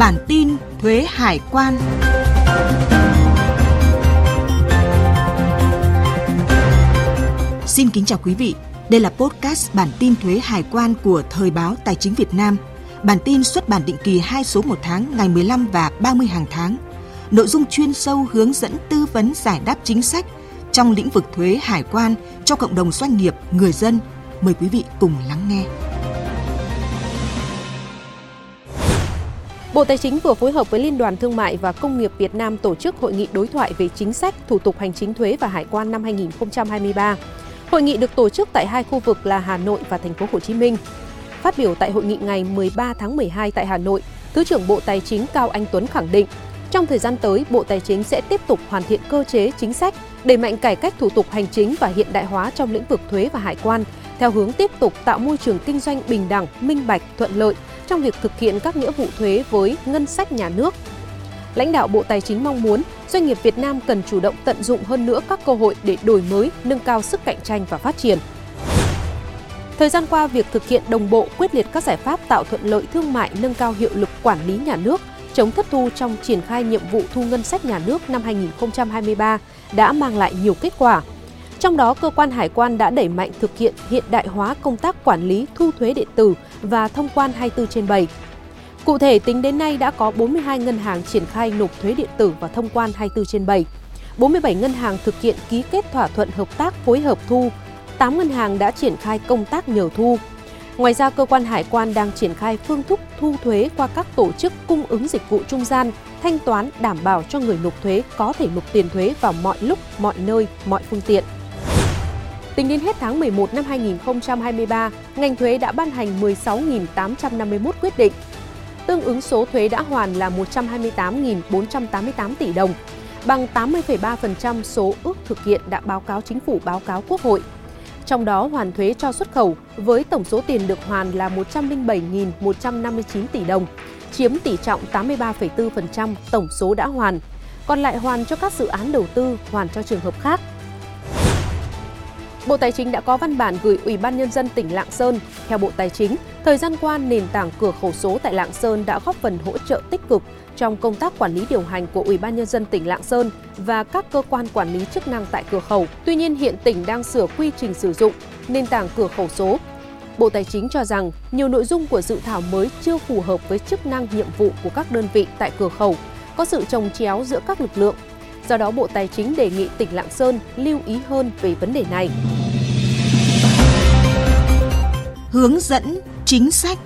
Bản tin thuế hải quan. Xin kính chào quý vị. Đây là podcast bản tin thuế hải quan của Thời báo Tài chính Việt Nam. Bản tin xuất bản định kỳ 2 số một tháng ngày 15 và 30 hàng tháng. Nội dung chuyên sâu hướng dẫn tư vấn giải đáp chính sách trong lĩnh vực thuế hải quan cho cộng đồng doanh nghiệp, người dân. Mời quý vị cùng lắng nghe. Bộ Tài chính vừa phối hợp với Liên đoàn Thương mại và Công nghiệp Việt Nam tổ chức hội nghị đối thoại về chính sách, thủ tục hành chính thuế và hải quan năm 2023. Hội nghị được tổ chức tại hai khu vực là Hà Nội và Thành phố Hồ Chí Minh. Phát biểu tại hội nghị ngày 13 tháng 12 tại Hà Nội, Thứ trưởng Bộ Tài chính Cao Anh Tuấn khẳng định, trong thời gian tới, Bộ Tài chính sẽ tiếp tục hoàn thiện cơ chế chính sách, đẩy mạnh cải cách thủ tục hành chính và hiện đại hóa trong lĩnh vực thuế và hải quan, theo hướng tiếp tục tạo môi trường kinh doanh bình đẳng, minh bạch, thuận lợi trong việc thực hiện các nghĩa vụ thuế với ngân sách nhà nước. Lãnh đạo Bộ Tài chính mong muốn doanh nghiệp Việt Nam cần chủ động tận dụng hơn nữa các cơ hội để đổi mới, nâng cao sức cạnh tranh và phát triển. Thời gian qua, việc thực hiện đồng bộ quyết liệt các giải pháp tạo thuận lợi thương mại nâng cao hiệu lực quản lý nhà nước, chống thất thu trong triển khai nhiệm vụ thu ngân sách nhà nước năm 2023 đã mang lại nhiều kết quả. Trong đó, cơ quan hải quan đã đẩy mạnh thực hiện hiện đại hóa công tác quản lý thu thuế điện tử và thông quan 24 trên 7. Cụ thể, tính đến nay đã có 42 ngân hàng triển khai nộp thuế điện tử và thông quan 24 trên 7. 47 ngân hàng thực hiện ký kết thỏa thuận hợp tác phối hợp thu, 8 ngân hàng đã triển khai công tác nhờ thu. Ngoài ra, cơ quan hải quan đang triển khai phương thức thu thuế qua các tổ chức cung ứng dịch vụ trung gian, thanh toán đảm bảo cho người nộp thuế có thể nộp tiền thuế vào mọi lúc, mọi nơi, mọi phương tiện. Tính đến hết tháng 11 năm 2023, ngành thuế đã ban hành 16.851 quyết định. Tương ứng số thuế đã hoàn là 128.488 tỷ đồng, bằng 80,3% số ước thực hiện đã báo cáo chính phủ báo cáo Quốc hội. Trong đó hoàn thuế cho xuất khẩu với tổng số tiền được hoàn là 107.159 tỷ đồng, chiếm tỷ trọng 83,4% tổng số đã hoàn. Còn lại hoàn cho các dự án đầu tư, hoàn cho trường hợp khác Bộ Tài chính đã có văn bản gửi Ủy ban Nhân dân tỉnh Lạng Sơn. Theo Bộ Tài chính, thời gian qua nền tảng cửa khẩu số tại Lạng Sơn đã góp phần hỗ trợ tích cực trong công tác quản lý điều hành của Ủy ban Nhân dân tỉnh Lạng Sơn và các cơ quan quản lý chức năng tại cửa khẩu. Tuy nhiên hiện tỉnh đang sửa quy trình sử dụng nền tảng cửa khẩu số. Bộ Tài chính cho rằng nhiều nội dung của dự thảo mới chưa phù hợp với chức năng nhiệm vụ của các đơn vị tại cửa khẩu, có sự trồng chéo giữa các lực lượng Do đó, Bộ Tài chính đề nghị tỉnh Lạng Sơn lưu ý hơn về vấn đề này. Hướng dẫn chính sách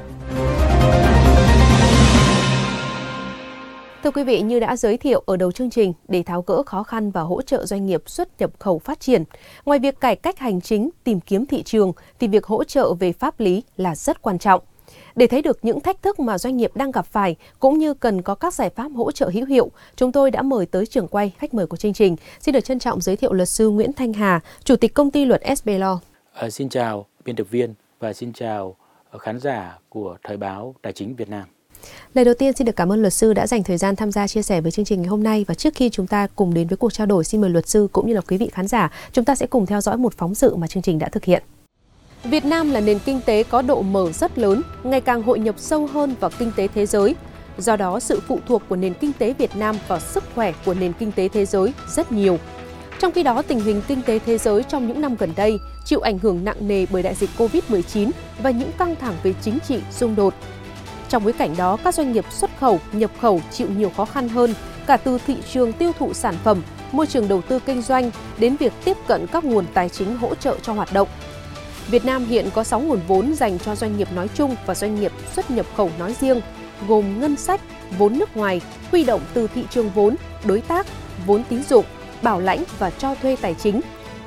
Thưa quý vị, như đã giới thiệu ở đầu chương trình, để tháo gỡ khó khăn và hỗ trợ doanh nghiệp xuất nhập khẩu phát triển, ngoài việc cải cách hành chính, tìm kiếm thị trường, thì việc hỗ trợ về pháp lý là rất quan trọng. Để thấy được những thách thức mà doanh nghiệp đang gặp phải cũng như cần có các giải pháp hỗ trợ hữu hiệu, chúng tôi đã mời tới trường quay khách mời của chương trình. Xin được trân trọng giới thiệu luật sư Nguyễn Thanh Hà, Chủ tịch công ty luật SB Law. À, xin chào biên tập viên và xin chào khán giả của Thời báo Tài chính Việt Nam. Lời đầu tiên xin được cảm ơn luật sư đã dành thời gian tham gia chia sẻ với chương trình ngày hôm nay và trước khi chúng ta cùng đến với cuộc trao đổi xin mời luật sư cũng như là quý vị khán giả chúng ta sẽ cùng theo dõi một phóng sự mà chương trình đã thực hiện. Việt Nam là nền kinh tế có độ mở rất lớn, ngày càng hội nhập sâu hơn vào kinh tế thế giới. Do đó, sự phụ thuộc của nền kinh tế Việt Nam vào sức khỏe của nền kinh tế thế giới rất nhiều. Trong khi đó, tình hình kinh tế thế giới trong những năm gần đây chịu ảnh hưởng nặng nề bởi đại dịch COVID-19 và những căng thẳng về chính trị, xung đột. Trong bối cảnh đó, các doanh nghiệp xuất khẩu, nhập khẩu chịu nhiều khó khăn hơn, cả từ thị trường tiêu thụ sản phẩm, môi trường đầu tư kinh doanh đến việc tiếp cận các nguồn tài chính hỗ trợ cho hoạt động. Việt Nam hiện có 6 nguồn vốn dành cho doanh nghiệp nói chung và doanh nghiệp xuất nhập khẩu nói riêng, gồm ngân sách, vốn nước ngoài, huy động từ thị trường vốn, đối tác, vốn tín dụng, bảo lãnh và cho thuê tài chính,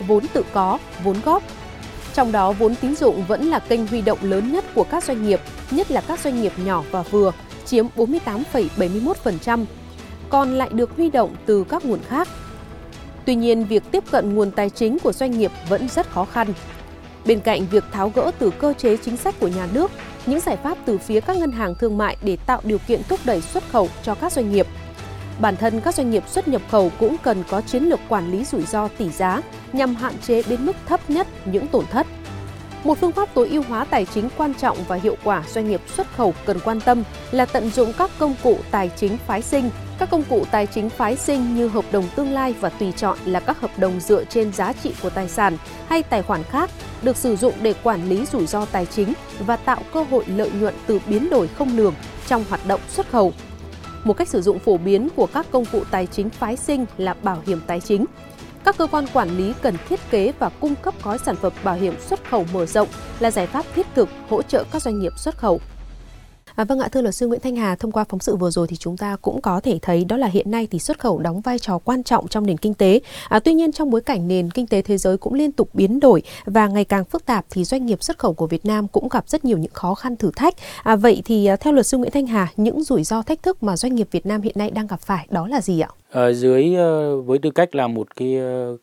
vốn tự có, vốn góp. Trong đó, vốn tín dụng vẫn là kênh huy động lớn nhất của các doanh nghiệp, nhất là các doanh nghiệp nhỏ và vừa, chiếm 48,71%, còn lại được huy động từ các nguồn khác. Tuy nhiên, việc tiếp cận nguồn tài chính của doanh nghiệp vẫn rất khó khăn Bên cạnh việc tháo gỡ từ cơ chế chính sách của nhà nước, những giải pháp từ phía các ngân hàng thương mại để tạo điều kiện thúc đẩy xuất khẩu cho các doanh nghiệp. Bản thân các doanh nghiệp xuất nhập khẩu cũng cần có chiến lược quản lý rủi ro tỷ giá nhằm hạn chế đến mức thấp nhất những tổn thất. Một phương pháp tối ưu hóa tài chính quan trọng và hiệu quả doanh nghiệp xuất khẩu cần quan tâm là tận dụng các công cụ tài chính phái sinh. Các công cụ tài chính phái sinh như hợp đồng tương lai và tùy chọn là các hợp đồng dựa trên giá trị của tài sản hay tài khoản khác được sử dụng để quản lý rủi ro tài chính và tạo cơ hội lợi nhuận từ biến đổi không lường trong hoạt động xuất khẩu. Một cách sử dụng phổ biến của các công cụ tài chính phái sinh là bảo hiểm tài chính các cơ quan quản lý cần thiết kế và cung cấp gói sản phẩm bảo hiểm xuất khẩu mở rộng là giải pháp thiết thực hỗ trợ các doanh nghiệp xuất khẩu. À, vâng ạ, thưa luật sư Nguyễn Thanh Hà, thông qua phóng sự vừa rồi thì chúng ta cũng có thể thấy đó là hiện nay thì xuất khẩu đóng vai trò quan trọng trong nền kinh tế. À, tuy nhiên trong bối cảnh nền kinh tế thế giới cũng liên tục biến đổi và ngày càng phức tạp thì doanh nghiệp xuất khẩu của Việt Nam cũng gặp rất nhiều những khó khăn thử thách. À, vậy thì à, theo luật sư Nguyễn Thanh Hà, những rủi ro thách thức mà doanh nghiệp Việt Nam hiện nay đang gặp phải đó là gì ạ? À, dưới à, với tư cách là một cái uh,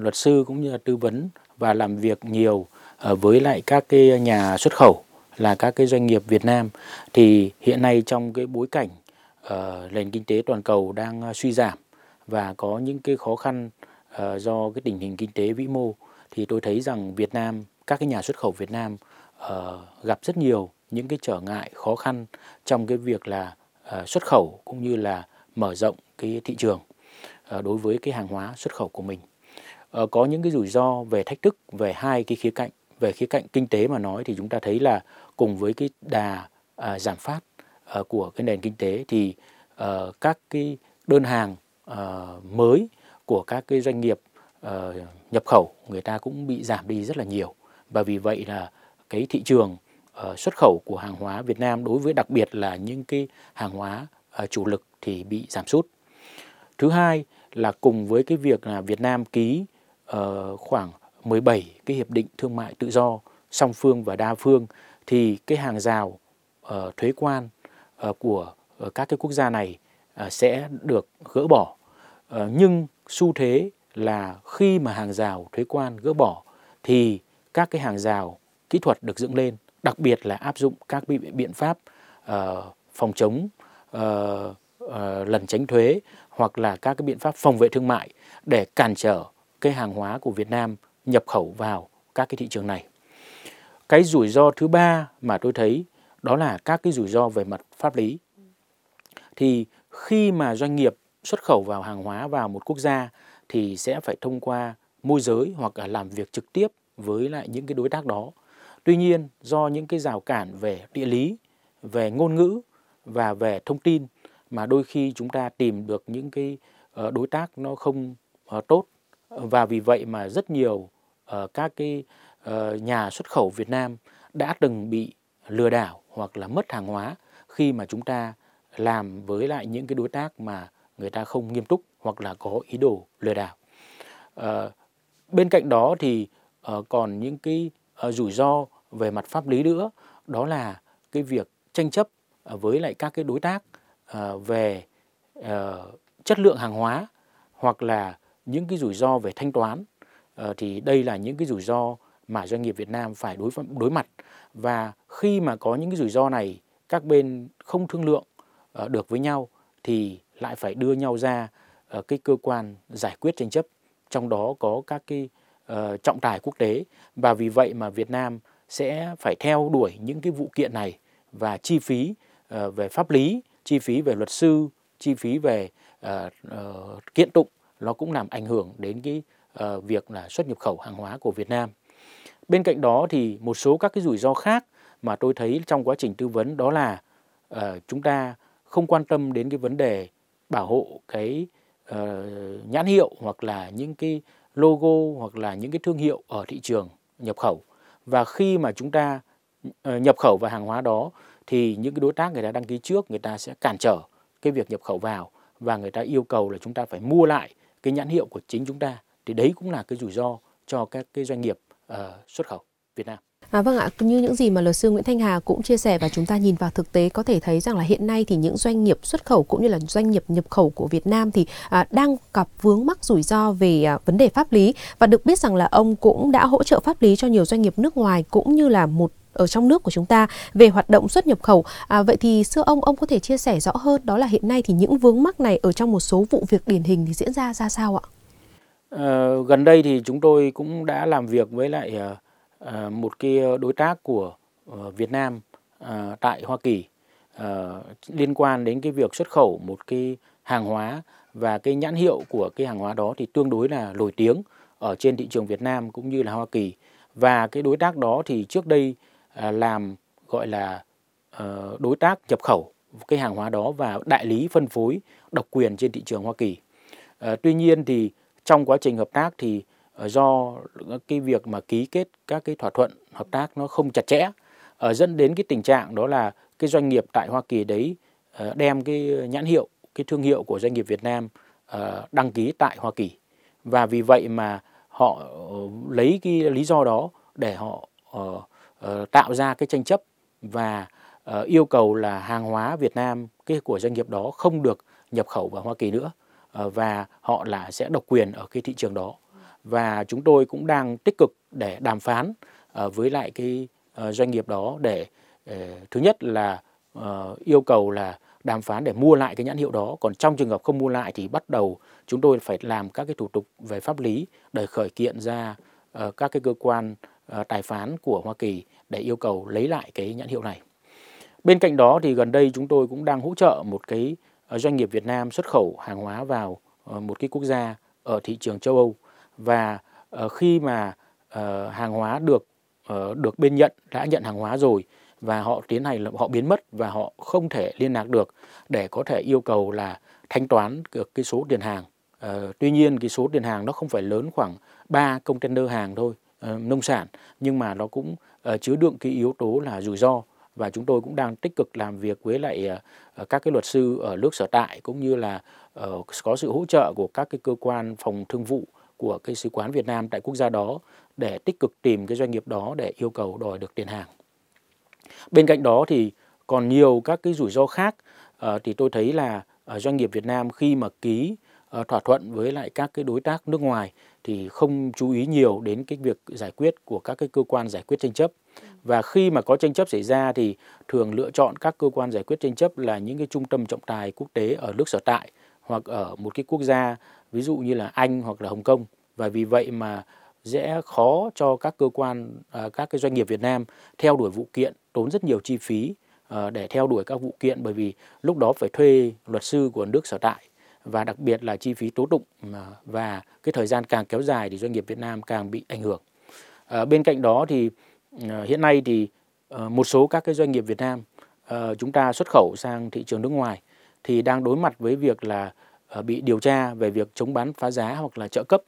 luật sư cũng như là tư vấn và làm việc nhiều uh, với lại các cái nhà xuất khẩu là các cái doanh nghiệp Việt Nam thì hiện nay trong cái bối cảnh uh, nền kinh tế toàn cầu đang uh, suy giảm và có những cái khó khăn uh, do cái tình hình kinh tế vĩ mô thì tôi thấy rằng Việt Nam các cái nhà xuất khẩu Việt Nam uh, gặp rất nhiều những cái trở ngại khó khăn trong cái việc là uh, xuất khẩu cũng như là mở rộng cái thị trường uh, đối với cái hàng hóa xuất khẩu của mình. Uh, có những cái rủi ro về thách thức về hai cái khía cạnh về khía cạnh kinh tế mà nói thì chúng ta thấy là cùng với cái đà à, giảm phát à, của cái nền kinh tế thì à, các cái đơn hàng à, mới của các cái doanh nghiệp à, nhập khẩu người ta cũng bị giảm đi rất là nhiều và vì vậy là cái thị trường à, xuất khẩu của hàng hóa Việt Nam đối với đặc biệt là những cái hàng hóa à, chủ lực thì bị giảm sút. Thứ hai là cùng với cái việc là Việt Nam ký uh, khoảng 17 cái hiệp định thương mại tự do song phương và đa phương thì cái hàng rào uh, thuế quan uh, của uh, các cái quốc gia này uh, sẽ được gỡ bỏ. Uh, nhưng xu thế là khi mà hàng rào thuế quan gỡ bỏ thì các cái hàng rào kỹ thuật được dựng lên, đặc biệt là áp dụng các biện pháp uh, phòng chống uh, uh, lần tránh thuế hoặc là các cái biện pháp phòng vệ thương mại để cản trở cái hàng hóa của Việt Nam nhập khẩu vào các cái thị trường này. Cái rủi ro thứ ba mà tôi thấy đó là các cái rủi ro về mặt pháp lý. Thì khi mà doanh nghiệp xuất khẩu vào hàng hóa vào một quốc gia thì sẽ phải thông qua môi giới hoặc là làm việc trực tiếp với lại những cái đối tác đó. Tuy nhiên do những cái rào cản về địa lý, về ngôn ngữ và về thông tin mà đôi khi chúng ta tìm được những cái ờ, đối tác nó không ờ, tốt và vì vậy mà rất nhiều uh, các cái uh, nhà xuất khẩu Việt Nam đã từng bị lừa đảo hoặc là mất hàng hóa khi mà chúng ta làm với lại những cái đối tác mà người ta không nghiêm túc hoặc là có ý đồ lừa đảo. Uh, bên cạnh đó thì uh, còn những cái uh, rủi ro về mặt pháp lý nữa đó là cái việc tranh chấp uh, với lại các cái đối tác uh, về uh, chất lượng hàng hóa hoặc là những cái rủi ro về thanh toán ờ, thì đây là những cái rủi ro mà doanh nghiệp Việt Nam phải đối đối mặt. Và khi mà có những cái rủi ro này các bên không thương lượng ờ, được với nhau thì lại phải đưa nhau ra ờ, cái cơ quan giải quyết tranh chấp trong đó có các cái uh, trọng tài quốc tế. Và vì vậy mà Việt Nam sẽ phải theo đuổi những cái vụ kiện này và chi phí uh, về pháp lý, chi phí về luật sư, chi phí về uh, uh, kiện tụng nó cũng làm ảnh hưởng đến cái uh, việc là xuất nhập khẩu hàng hóa của Việt Nam. Bên cạnh đó thì một số các cái rủi ro khác mà tôi thấy trong quá trình tư vấn đó là uh, chúng ta không quan tâm đến cái vấn đề bảo hộ cái uh, nhãn hiệu hoặc là những cái logo hoặc là những cái thương hiệu ở thị trường nhập khẩu và khi mà chúng ta uh, nhập khẩu vào hàng hóa đó thì những cái đối tác người ta đăng ký trước người ta sẽ cản trở cái việc nhập khẩu vào và người ta yêu cầu là chúng ta phải mua lại cái nhãn hiệu của chính chúng ta thì đấy cũng là cái rủi ro cho các cái doanh nghiệp uh, xuất khẩu Việt Nam. À, vâng ạ, như những gì mà luật sư Nguyễn Thanh Hà cũng chia sẻ và chúng ta nhìn vào thực tế có thể thấy rằng là hiện nay thì những doanh nghiệp xuất khẩu cũng như là doanh nghiệp nhập khẩu của Việt Nam thì à, đang gặp vướng mắc rủi ro về à, vấn đề pháp lý và được biết rằng là ông cũng đã hỗ trợ pháp lý cho nhiều doanh nghiệp nước ngoài cũng như là một ở trong nước của chúng ta về hoạt động xuất nhập khẩu. À, vậy thì xưa ông ông có thể chia sẻ rõ hơn đó là hiện nay thì những vướng mắc này ở trong một số vụ việc điển hình thì diễn ra ra sao ạ? À, gần đây thì chúng tôi cũng đã làm việc với lại ờ, ờ, một cái đối tác của Việt Nam tại Hoa Kỳ liên quan đến cái việc xuất khẩu một cái hàng hóa và cái nhãn hiệu của cái hàng hóa đó thì tương đối là nổi tiếng ở trên thị trường Việt Nam cũng như là Hoa Kỳ và cái đối tác đó thì trước đây À, làm gọi là ờ, đối tác nhập khẩu cái hàng hóa đó và đại lý phân phối độc quyền trên thị trường Hoa Kỳ. Ờ, tuy nhiên thì trong quá trình hợp tác thì ờ, do cái việc mà ký kết các cái thỏa thuận hợp tác nó không chặt chẽ dẫn đến cái tình trạng đó là cái doanh nghiệp tại Hoa Kỳ đấy đem cái nhãn hiệu, cái thương hiệu của doanh nghiệp Việt Nam đăng ký tại Hoa Kỳ và vì vậy mà họ lấy cái lý do đó để họ Ờ, tạo ra cái tranh chấp và ờ, yêu cầu là hàng hóa Việt Nam cái của doanh nghiệp đó không được nhập khẩu vào Hoa Kỳ nữa ờ, và họ là sẽ độc quyền ở cái thị trường đó. Và chúng tôi cũng đang tích cực để đàm phán với lại cái doanh nghiệp đó để thứ nhất là yêu cầu là đàm phán để mua lại cái nhãn hiệu đó. Còn trong trường hợp không mua lại thì bắt đầu chúng tôi phải làm các cái thủ tục về pháp lý để khởi kiện ra các cái cơ quan uh, Ờ, tài phán của Hoa Kỳ để yêu cầu lấy lại cái nhãn hiệu này. Bên cạnh đó thì gần đây chúng tôi cũng đang hỗ trợ một cái ờ, doanh nghiệp Việt Nam xuất khẩu hàng hóa vào ờ, một cái quốc gia ở thị trường châu Âu và khi mà hàng hóa được được bên nhận đã nhận hàng hóa rồi và họ tiến hành là họ biến mất và họ không thể liên lạc được để có thể yêu cầu là thanh toán được cái số tiền hàng. tuy nhiên cái số tiền hàng nó không phải lớn, khoảng 3 container hàng thôi Ờ, nông sản, nhưng mà nó cũng ờ, chứa đựng cái yếu tố là rủi ro và chúng tôi cũng đang tích cực làm việc với lại ờ, các cái luật sư ở nước sở tại, cũng như là có sự hỗ trợ của các cái cơ quan phòng thương vụ của cái sứ quán Việt Nam tại quốc gia đó để tích cực tìm cái doanh nghiệp đó để yêu cầu đòi được tiền hàng. Bên cạnh đó thì còn nhiều các cái rủi ro khác thì tôi thấy là doanh nghiệp Việt Nam khi mà ký thỏa thuận với lại các cái đối tác nước ngoài thì không chú ý nhiều đến cái việc giải quyết của các cái cơ quan giải quyết tranh chấp. Và khi mà có tranh chấp xảy ra thì thường lựa chọn các cơ quan giải quyết tranh chấp là những cái trung tâm trọng tài quốc tế ở nước sở tại hoặc ở một cái quốc gia, ví dụ như là Anh hoặc là Hồng Kông. Và vì vậy mà sẽ khó cho các cơ quan à, các cái doanh nghiệp Việt Nam theo đuổi vụ kiện, tốn rất nhiều chi phí à, để theo đuổi các vụ kiện bởi vì lúc đó phải thuê luật sư của nước sở tại và đặc biệt là chi phí tố tụng và cái thời gian càng kéo dài thì doanh nghiệp Việt Nam càng bị ảnh hưởng. À, bên cạnh đó thì ờ, hiện nay thì ờ, một số các cái doanh nghiệp Việt Nam chúng ta xuất khẩu sang thị trường nước ngoài thì đang đối mặt với việc là bị điều tra về việc chống bán phá giá hoặc là trợ cấp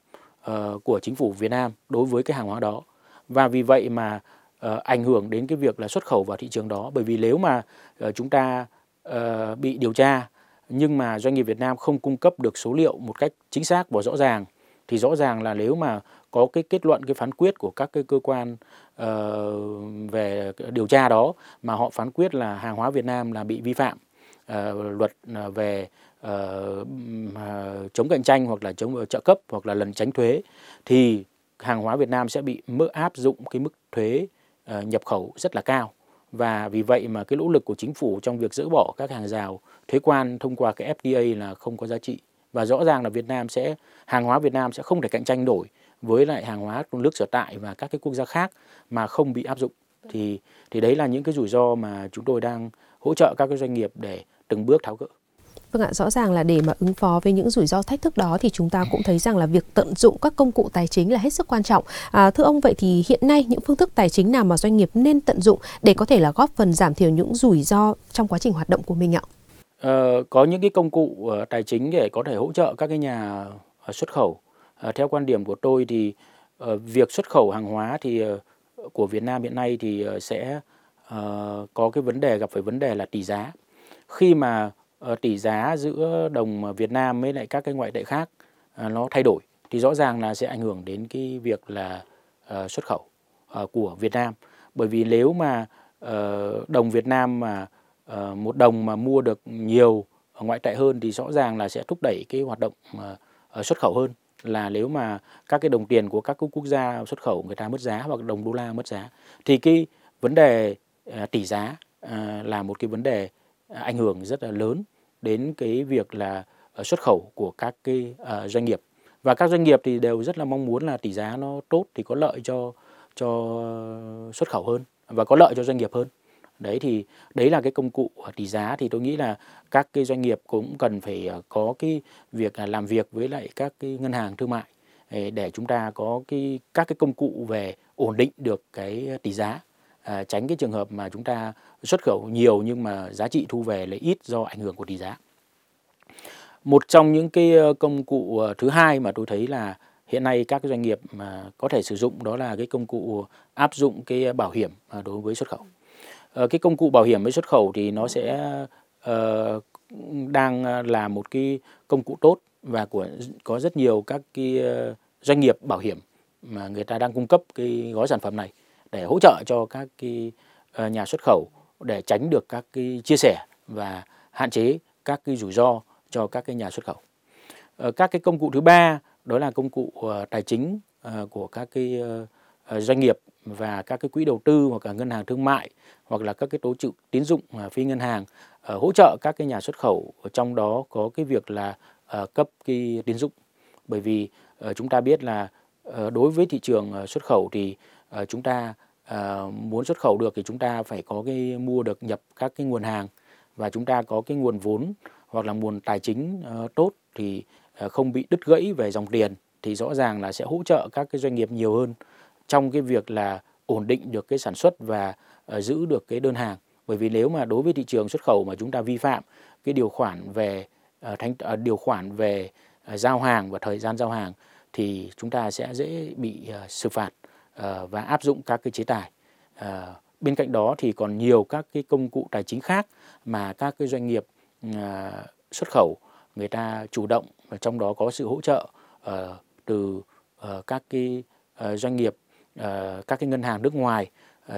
của chính phủ Việt Nam đối với cái hàng hóa đó và vì vậy mà ảnh hưởng đến cái việc là xuất khẩu vào thị trường đó bởi vì nếu mà chúng ta bị điều tra nhưng mà doanh nghiệp Việt Nam không cung cấp được số liệu một cách chính xác và rõ ràng thì rõ ràng là nếu mà có cái kết luận cái phán quyết của các cái cơ quan uh, về điều tra đó mà họ phán quyết là hàng hóa Việt Nam là bị vi phạm uh, luật ờ, về uh, uh, chống cạnh tranh hoặc là chống trợ cấp hoặc là lần tránh thuế thì hàng hóa Việt Nam sẽ bị mức áp dụng cái mức thuế uh, nhập khẩu rất là cao và vì vậy mà cái nỗ lực của chính phủ trong việc dỡ bỏ các hàng rào thuế quan thông qua cái FTA là không có giá trị và rõ ràng là Việt Nam sẽ, hàng hóa Việt Nam sẽ không thể cạnh tranh nổi với lại hàng hóa của nước sở tại và các cái quốc gia khác mà không bị áp dụng thì thì đấy là những cái rủi ro mà chúng tôi đang hỗ trợ các cái doanh nghiệp để từng bước tháo gỡ. Vâng ạ, rõ ràng là để mà ứng phó với những rủi ro thách thức đó thì chúng ta cũng thấy rằng là việc tận dụng các công cụ tài chính là hết sức quan trọng. À, thưa ông vậy thì hiện nay những phương thức tài chính nào mà doanh nghiệp nên tận dụng để có thể là góp phần giảm thiểu những rủi ro trong quá trình hoạt động của mình ạ? Ờ, có những cái công cụ uh, tài chính để có thể hỗ trợ các cái nhà uh, xuất khẩu. Uh, theo quan điểm của tôi thì uh, việc xuất khẩu hàng hóa thì uh, của Việt Nam hiện nay thì uh, sẽ uh, có cái vấn đề gặp phải vấn đề là tỷ giá. Khi mà Ờ, tỷ giá giữa đồng ờ, Việt Nam với lại các cái ngoại tệ khác ờ, nó thay đổi thì rõ ràng là sẽ ảnh hưởng đến cái việc là xuất khẩu của Việt Nam. Bởi vì nếu mà đồng Việt Nam mà một đồng mà mua được nhiều ngoại tệ hơn thì rõ ràng là sẽ thúc đẩy cái hoạt động xuất khẩu hơn là nếu mà các cái đồng tiền của các quốc gia xuất khẩu người ta mất giá hoặc đồng đô la mất giá thì cái vấn đề tỷ giá là một cái vấn đề ảnh hưởng rất là lớn đến cái việc là ờ, xuất khẩu của các cái ờ, doanh nghiệp. Và các doanh nghiệp thì đều rất là mong muốn là tỷ giá nó tốt thì có lợi cho cho xuất khẩu hơn và có lợi cho doanh nghiệp hơn. Đấy thì đấy là cái công cụ tỷ giá thì tôi nghĩ là các cái doanh nghiệp cũng cần phải ờ, có cái việc là làm việc với lại các cái ngân hàng thương mại để chúng ta có cái, các cái công cụ về ổn định được cái tỷ giá à, tránh cái trường hợp mà chúng ta xuất khẩu nhiều nhưng mà giá trị thu về lại ít do ảnh hưởng của tỷ giá. Một trong những cái ờ, công cụ ờ, thứ hai mà tôi thấy là hiện nay các doanh nghiệp mà có thể sử dụng đó là cái công cụ áp dụng cái bảo hiểm à, đối với xuất khẩu. Ờ, cái công cụ bảo hiểm với xuất khẩu thì nó sẽ uh, đang là một cái công cụ tốt và của có rất nhiều các cái doanh nghiệp bảo hiểm mà người ta đang cung cấp cái gói sản phẩm này để hỗ trợ cho các cái ờ, nhà xuất khẩu để tránh được các cái chia sẻ và hạn chế các cái rủi ro cho các cái nhà xuất khẩu. Ờ, các cái công cụ thứ ba đó là công cụ ờ, tài chính của các cái doanh nghiệp và các cái quỹ đầu tư hoặc là ngân hàng thương mại hoặc là các cái tổ chức tín dụng phi ngân hàng hỗ trợ các cái nhà xuất khẩu trong đó có cái việc là cấp cái tín dụng bởi vì chúng ta biết là đối với thị trường xuất khẩu thì Ờ, chúng ta ờ, muốn xuất khẩu được thì chúng ta phải có cái mua được nhập các cái nguồn hàng. Và chúng ta có cái nguồn vốn hoặc là nguồn tài chính ờ, tốt thì uh, không bị đứt gãy về dòng tiền thì rõ ràng là sẽ hỗ trợ các cái doanh nghiệp nhiều hơn trong cái việc là ổn định được cái sản xuất và uh, giữ được cái đơn hàng. Bởi vì nếu mà đối với thị trường xuất khẩu mà chúng ta vi phạm cái điều khoản về uh, thanh uh, điều khoản về uh, giao hàng và thời gian giao hàng thì chúng ta sẽ dễ bị uh, xử phạt. Ờ, và áp dụng các cái chế tài. Ờ, bên cạnh đó thì còn nhiều các cái công cụ tài chính khác mà các cái doanh nghiệp ờ, xuất khẩu, người ta chủ động và trong đó có sự hỗ trợ từ các cái doanh nghiệp các cái ngân hàng nước ngoài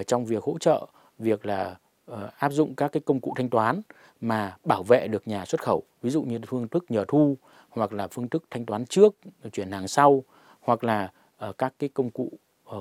trong việc hỗ trợ việc là áp dụng các cái công cụ thanh toán mà bảo vệ được nhà xuất khẩu. Ví dụ như phương thức nhờ thu hoặc là phương thức thanh toán trước, chuyển hàng sau hoặc là các cái công cụ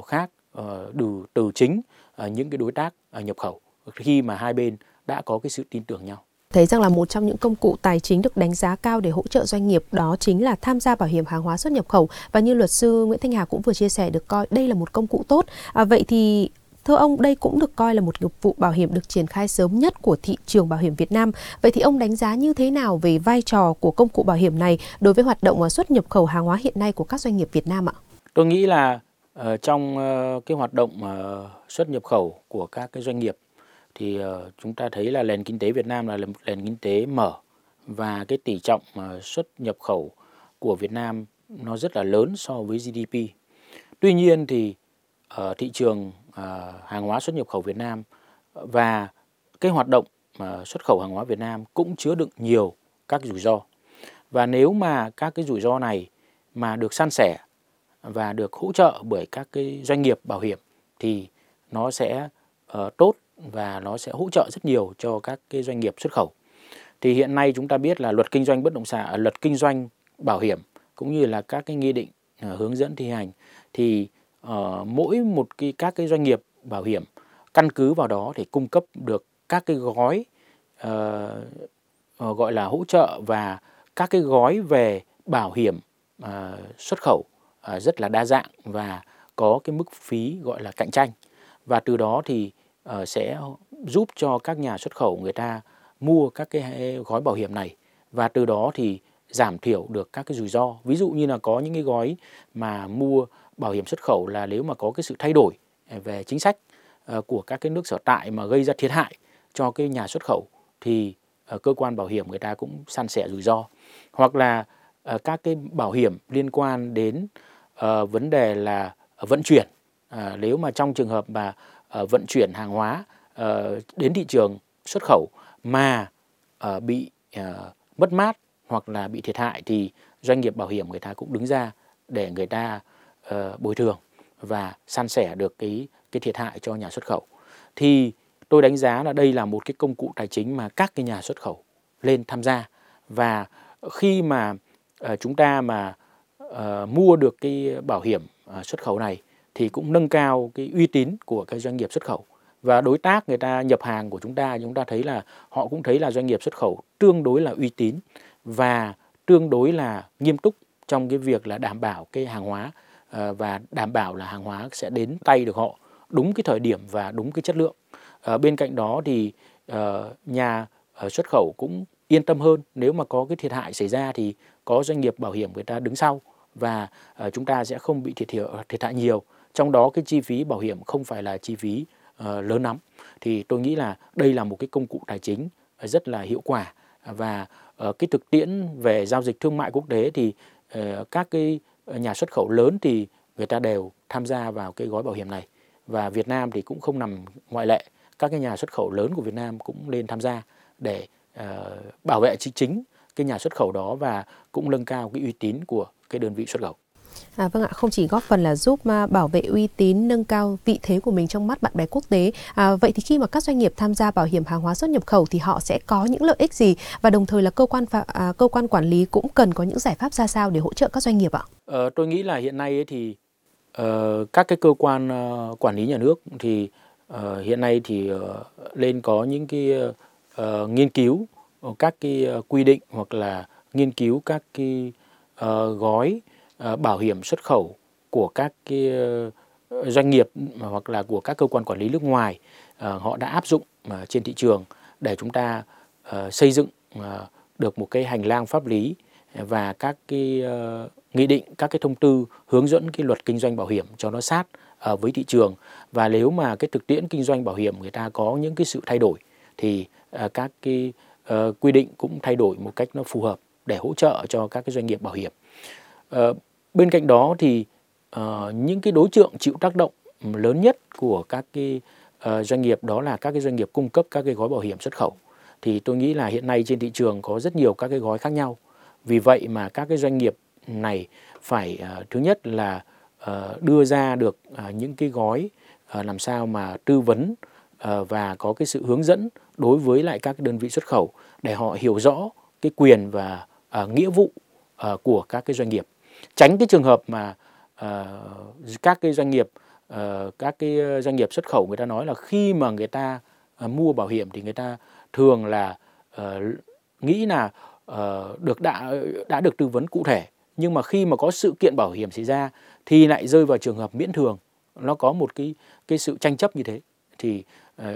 khác uh, từ từ chính uh, những cái đối tác nhập khẩu khi mà hai bên đã có cái sự tin tưởng nhau thấy rằng là một trong những công cụ tài chính được đánh giá cao để hỗ trợ doanh nghiệp đó chính là tham gia bảo hiểm hàng hóa xuất nhập khẩu và như luật sư Nguyễn Thanh Hà cũng vừa chia sẻ được coi đây là một công cụ tốt. À, vậy thì Thưa ông, đây cũng được coi là một nghiệp vụ bảo hiểm được triển khai sớm nhất của thị trường bảo hiểm Việt Nam. Vậy thì ông đánh giá như thế nào về vai trò của công cụ bảo hiểm này đối với hoạt động xuất nhập khẩu hàng hóa hiện nay của các doanh nghiệp Việt Nam ạ? Tôi nghĩ là Ờ, trong ờ, cái hoạt động ờ, xuất nhập khẩu của các cái doanh nghiệp thì chúng ta thấy là nền kinh tế Việt Nam là nền kinh tế mở và cái tỷ trọng xuất nhập khẩu của Việt Nam nó rất là lớn so với GDP. Tuy nhiên thì ở thị trường hàng hóa xuất nhập khẩu Việt Nam và cái hoạt động xuất khẩu hàng hóa Việt Nam cũng chứa đựng nhiều các rủi ro. Và nếu mà các cái rủi ro này mà được san sẻ và được hỗ trợ bởi các cái doanh nghiệp bảo hiểm thì nó sẽ uh, tốt và nó sẽ hỗ trợ rất nhiều cho các cái doanh nghiệp xuất khẩu. Thì hiện nay chúng ta biết là luật kinh doanh bất động sản, à, luật kinh doanh bảo hiểm cũng như là các cái nghị định uh, hướng dẫn thi hành thì uh, mỗi một cái các cái doanh nghiệp bảo hiểm căn cứ vào đó để cung cấp được các cái gói uh, uh, gọi là hỗ trợ và các cái gói về bảo hiểm uh, xuất khẩu À, rất là đa dạng và có cái mức phí gọi là cạnh tranh và từ đó thì ờ, sẽ giúp cho các nhà xuất khẩu người ta mua các cái gói bảo hiểm này và từ đó thì giảm thiểu được các cái rủi ro. Ví dụ như là có những cái gói mà mua bảo hiểm xuất khẩu là nếu mà có cái sự thay đổi à, về chính sách ờ, của các cái nước sở tại mà gây ra thiệt hại cho cái nhà xuất khẩu thì ờ, cơ quan bảo hiểm người ta cũng san sẻ rủi ro. Hoặc là các cái bảo hiểm liên quan đến uh, vấn đề là ờ, vận chuyển. à, nếu mà trong trường hợp mà uh, vận chuyển hàng hóa uh, đến thị trường xuất khẩu mà uh, bị uh, mất mát hoặc là bị thiệt hại thì doanh nghiệp bảo hiểm người ta cũng đứng ra để người ta uh, bồi thường và san sẻ được cái cái thiệt hại cho nhà xuất khẩu thì tôi đánh giá là đây là một cái công cụ tài chính mà các cái nhà xuất khẩu lên tham gia và khi mà uh, chúng ta mà uh, mua được cái bảo hiểm uh, xuất khẩu này thì cũng nâng cao cái uy tín của cái doanh nghiệp xuất khẩu. Và đối tác người ta nhập hàng của chúng ta chúng ta thấy là họ cũng thấy là doanh nghiệp xuất khẩu tương đối là uy tín và tương đối là nghiêm túc trong cái việc là đảm bảo cái hàng hóa ờ, và đảm bảo là hàng hóa sẽ đến tay được họ đúng cái thời điểm và đúng cái chất lượng. Bên cạnh đó thì nhà xuất khẩu cũng yên tâm hơn. Nếu mà có cái thiệt hại xảy ra thì có doanh nghiệp bảo hiểm người ta đứng sau và ờ, chúng ta sẽ không bị thiệt thiệt hại nhiều. Trong đó cái chi phí bảo hiểm không phải là chi phí ờ, lớn lắm. Thì tôi nghĩ là đây là một cái công cụ tài chính rất là hiệu quả và ờ, cái thực tiễn về giao dịch thương mại quốc tế thì các cái nhà xuất khẩu lớn thì người ta đều tham gia vào cái gói bảo hiểm này và Việt Nam thì cũng không nằm ngoại lệ các cái nhà xuất khẩu lớn của Việt Nam cũng nên tham gia để uh, bảo vệ chính chính cái nhà xuất khẩu đó và cũng nâng cao cái uy tín của cái đơn vị xuất khẩu. À, vâng ạ, không chỉ góp phần là giúp à, bảo vệ uy tín, nâng cao vị thế của mình trong mắt bạn bè quốc tế. À, vậy thì khi mà các doanh nghiệp tham gia bảo hiểm hàng hóa xuất nhập khẩu thì họ sẽ có những lợi ích gì và đồng thời là cơ quan à, cơ quan quản lý cũng cần có những giải pháp ra sao để hỗ trợ các doanh nghiệp ạ? Ờ, tôi nghĩ là hiện nay ấy thì uh, các cái cơ quan uh, quản lý nhà nước thì uh, hiện nay thì uh, lên có những cái uh, nghiên cứu các cái quy định hoặc là nghiên cứu các cái uh, Ờ, gói uh, bảo hiểm xuất khẩu của các cái uh, doanh nghiệp hoặc là của các cơ quan quản lý nước ngoài uh, họ đã áp dụng trên thị trường để chúng ta xây dựng được một cái hành lang pháp lý và các cái nghị định các cái thông tư hướng dẫn cái luật kinh doanh bảo hiểm cho nó sát với thị trường. Và nếu mà cái thực tiễn kinh doanh bảo hiểm người ta có những cái sự thay đổi thì các cái quy định cũng thay đổi một cách nó phù hợp để hỗ trợ cho các cái doanh nghiệp bảo hiểm. Ờ, bên cạnh đó thì ờ, những cái đối tượng chịu tác động lớn nhất của các cái ờ, doanh nghiệp đó là các cái doanh nghiệp cung cấp các cái gói bảo hiểm xuất khẩu. Thì tôi nghĩ là hiện nay trên thị trường có rất nhiều các cái gói khác nhau. Vì vậy mà các cái doanh nghiệp này phải thứ nhất là đưa ra được những cái gói làm sao mà tư vấn và có cái sự hướng dẫn đối với lại các đơn vị xuất khẩu để họ hiểu rõ cái quyền và uh, nghĩa vụ uh, của các cái doanh nghiệp. Tránh cái trường hợp mà uh, các cái doanh nghiệp uh, các cái doanh nghiệp xuất khẩu người ta nói là khi mà người ta uh, mua bảo hiểm thì người ta thường là uh, nghĩ là uh, được đã đã được tư vấn cụ thể. Nhưng mà khi mà có sự kiện bảo hiểm xảy ra thì lại rơi vào trường hợp miễn thường. Nó có một cái cái sự tranh chấp như thế. Thì uh,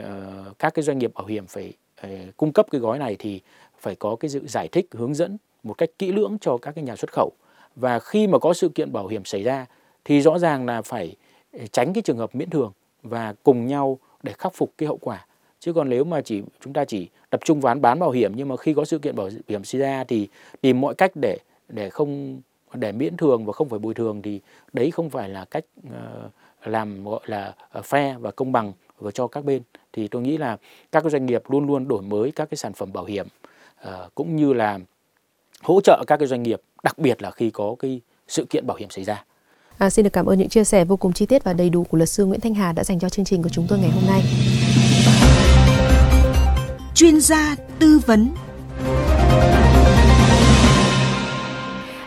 các cái doanh nghiệp bảo hiểm phải uh, cung cấp cái gói này thì phải có cái sự giải thích hướng dẫn một cách kỹ lưỡng cho các cái nhà xuất khẩu. Và khi mà có sự kiện bảo hiểm xảy ra, thì rõ ràng là phải ờ, tránh cái trường hợp miễn thường và cùng nhau để khắc phục cái hậu quả. Chứ còn nếu mà chỉ, chúng ta chỉ tập trung ván bán bảo hiểm, nhưng mà khi có sự kiện bảo hiểm xảy ra thì tìm mọi cách để để không, để miễn thường và không phải bồi thường thì đấy không phải là cách ờ, làm, gọi là ờ, fair và công bằng và cho các bên. Thì tôi nghĩ là các doanh nghiệp luôn luôn đổi mới các cái sản phẩm bảo hiểm cũng như là hỗ trợ các cái doanh nghiệp đặc biệt là khi có cái sự kiện bảo hiểm xảy ra. À, xin được cảm ơn những chia sẻ vô cùng chi tiết và đầy đủ của luật sư Nguyễn Thanh Hà đã dành cho chương trình của chúng tôi ngày hôm nay. Chuyên gia tư vấn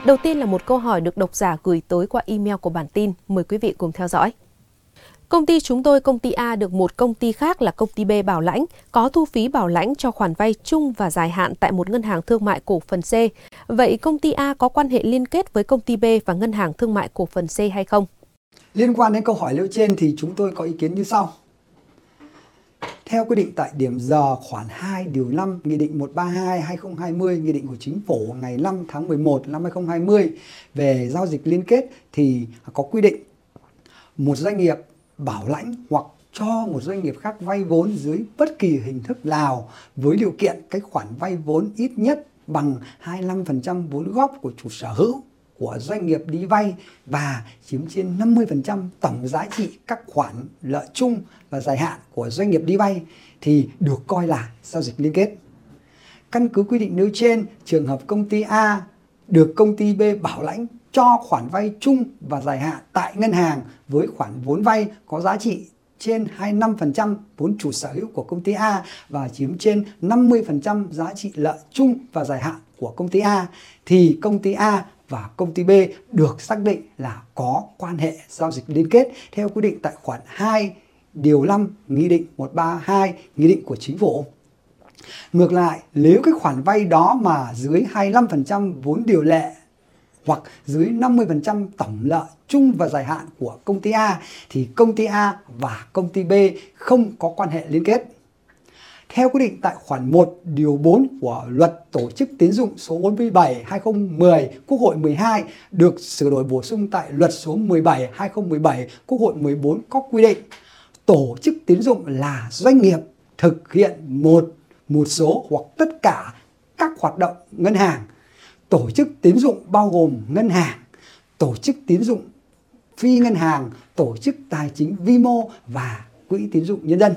Đầu tiên là một câu hỏi được độc giả gửi tới qua email của bản tin. Mời quý vị cùng theo dõi. Công ty chúng tôi, công ty A được một công ty khác là công ty B bảo lãnh, có thu phí bảo lãnh cho khoản vay chung và dài hạn tại một ngân hàng thương mại cổ phần C. Vậy công ty A có quan hệ liên kết với công ty B và ngân hàng thương mại cổ phần C hay không? Liên quan đến câu hỏi nêu trên thì chúng tôi có ý kiến như sau. Theo quy định tại điểm giờ khoản 2 điều 5 Nghị định 132-2020 Nghị định của Chính phủ ngày 5 tháng 11 năm 2020 về giao dịch liên kết thì có quy định một doanh nghiệp bảo lãnh hoặc cho một doanh nghiệp khác vay vốn dưới bất kỳ hình thức nào với điều kiện cái khoản vay vốn ít nhất bằng 25% vốn góp của chủ sở hữu của doanh nghiệp đi vay và chiếm trên 50% tổng giá trị các khoản lợi chung và dài hạn của doanh nghiệp đi vay thì được coi là giao dịch liên kết. Căn cứ quy định nêu trên, trường hợp công ty A được công ty B bảo lãnh cho khoản vay chung và dài hạn tại ngân hàng với khoản vốn vay có giá trị trên 25% vốn chủ sở hữu của công ty A và chiếm trên 50% giá trị lợi chung và dài hạn của công ty A thì công ty A và công ty B được xác định là có quan hệ giao dịch liên kết theo quy định tại khoản 2 điều 5 Nghị định 132 Nghị định của Chính phủ. Ngược lại, nếu cái khoản vay đó mà dưới 25% vốn điều lệ hoặc dưới 50% tổng lợi chung và dài hạn của công ty A, thì công ty A và công ty B không có quan hệ liên kết. Theo quy định tại khoản 1 điều 4 của Luật Tổ chức tiến dụng số 47 2010 Quốc hội 12 được sửa đổi bổ sung tại Luật số 17 2017 Quốc hội 14 có quy định tổ chức tín dụng là doanh nghiệp thực hiện một một số hoặc tất cả các hoạt động ngân hàng. Tổ chức tín dụng bao gồm ngân hàng, tổ chức tín dụng phi ngân hàng, tổ chức tài chính vi mô và quỹ tín dụng nhân dân.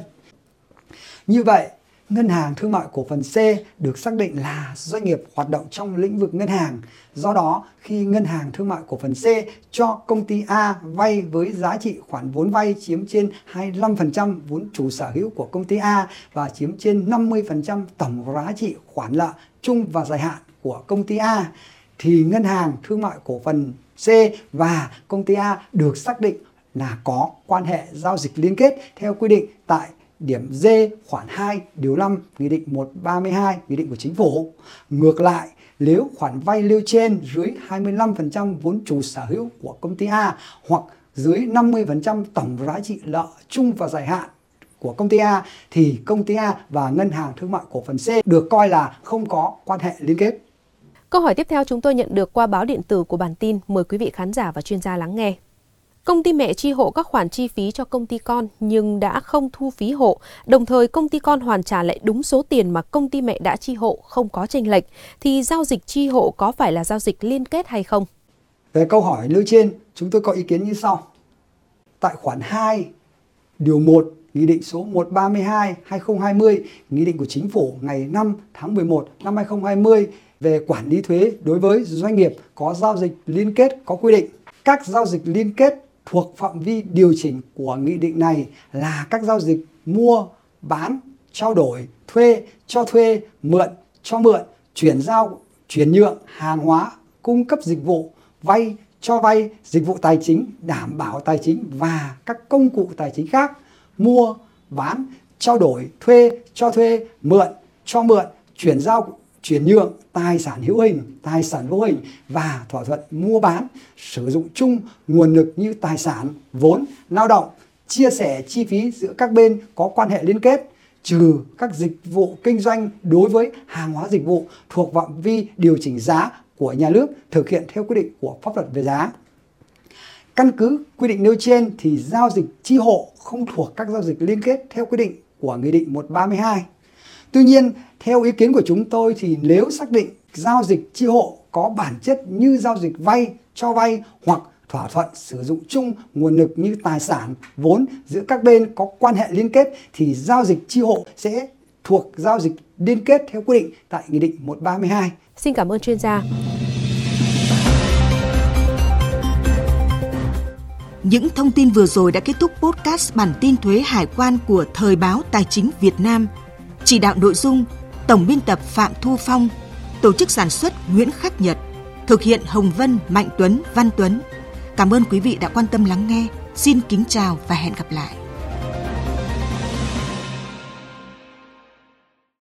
Như vậy, Ngân hàng Thương mại Cổ phần C được xác định là doanh nghiệp hoạt động trong lĩnh vực ngân hàng. Do đó, khi Ngân hàng Thương mại Cổ phần C cho công ty A vay với giá trị khoản vốn vay chiếm trên 25% vốn chủ sở hữu của công ty A và chiếm trên 50% tổng giá trị khoản nợ chung và dài hạn của công ty A, thì Ngân hàng Thương mại Cổ phần C và công ty A được xác định là có quan hệ giao dịch liên kết theo quy định tại điểm D khoản 2 điều 5 Nghị định 132 Nghị định của Chính phủ. Ngược lại, nếu khoản vay nêu trên dưới 25% vốn chủ sở hữu của công ty A hoặc dưới 50% tổng giá trị nợ chung và dài hạn của công ty A thì công ty A và ngân hàng thương mại cổ phần C được coi là không có quan hệ liên kết. Câu hỏi tiếp theo chúng tôi nhận được qua báo điện tử của bản tin. Mời quý vị khán giả và chuyên gia lắng nghe. Công ty mẹ chi hộ các khoản chi phí cho công ty con nhưng đã không thu phí hộ, đồng thời công ty con hoàn trả lại đúng số tiền mà công ty mẹ đã chi hộ không có chênh lệch, thì giao dịch chi hộ có phải là giao dịch liên kết hay không? Về câu hỏi nêu trên, chúng tôi có ý kiến như sau. Tại khoản 2, điều 1, Nghị định số 132-2020, Nghị định của Chính phủ ngày 5 tháng 11 năm 2020 về quản lý thuế đối với doanh nghiệp có giao dịch liên kết có quy định. Các giao dịch liên kết thuộc phạm vi điều chỉnh của nghị định này là các giao dịch mua, bán, trao đổi, thuê, cho thuê, mượn, cho mượn, chuyển giao, chuyển nhượng hàng hóa, cung cấp dịch vụ, vay, cho vay, dịch vụ tài chính, đảm bảo tài chính và các công cụ tài chính khác, mua, bán, trao đổi, thuê, cho thuê, mượn, cho mượn, chuyển giao chuyển nhượng tài sản hữu hình, tài sản vô hình và thỏa thuận mua bán, sử dụng chung nguồn lực như tài sản, vốn, lao động, chia sẻ chi phí giữa các bên có quan hệ liên kết, trừ các dịch vụ kinh doanh đối với hàng hóa dịch vụ thuộc phạm vi điều chỉnh giá của nhà nước thực hiện theo quy định của pháp luật về giá. Căn cứ quy định nêu trên thì giao dịch chi hộ không thuộc các giao dịch liên kết theo quy định của Nghị định 132. Tuy nhiên, theo ý kiến của chúng tôi thì nếu xác định giao dịch chi hộ có bản chất như giao dịch vay, cho vay hoặc thỏa thuận sử dụng chung nguồn lực như tài sản, vốn giữa các bên có quan hệ liên kết thì giao dịch chi hộ sẽ thuộc giao dịch liên kết theo quy định tại Nghị định 132. Xin cảm ơn chuyên gia. Những thông tin vừa rồi đã kết thúc podcast bản tin thuế hải quan của Thời báo Tài chính Việt Nam. Chỉ đạo nội dung Tổng biên tập Phạm Thu Phong, tổ chức sản xuất Nguyễn Khắc Nhật, thực hiện Hồng Vân, Mạnh Tuấn, Văn Tuấn. Cảm ơn quý vị đã quan tâm lắng nghe. Xin kính chào và hẹn gặp lại.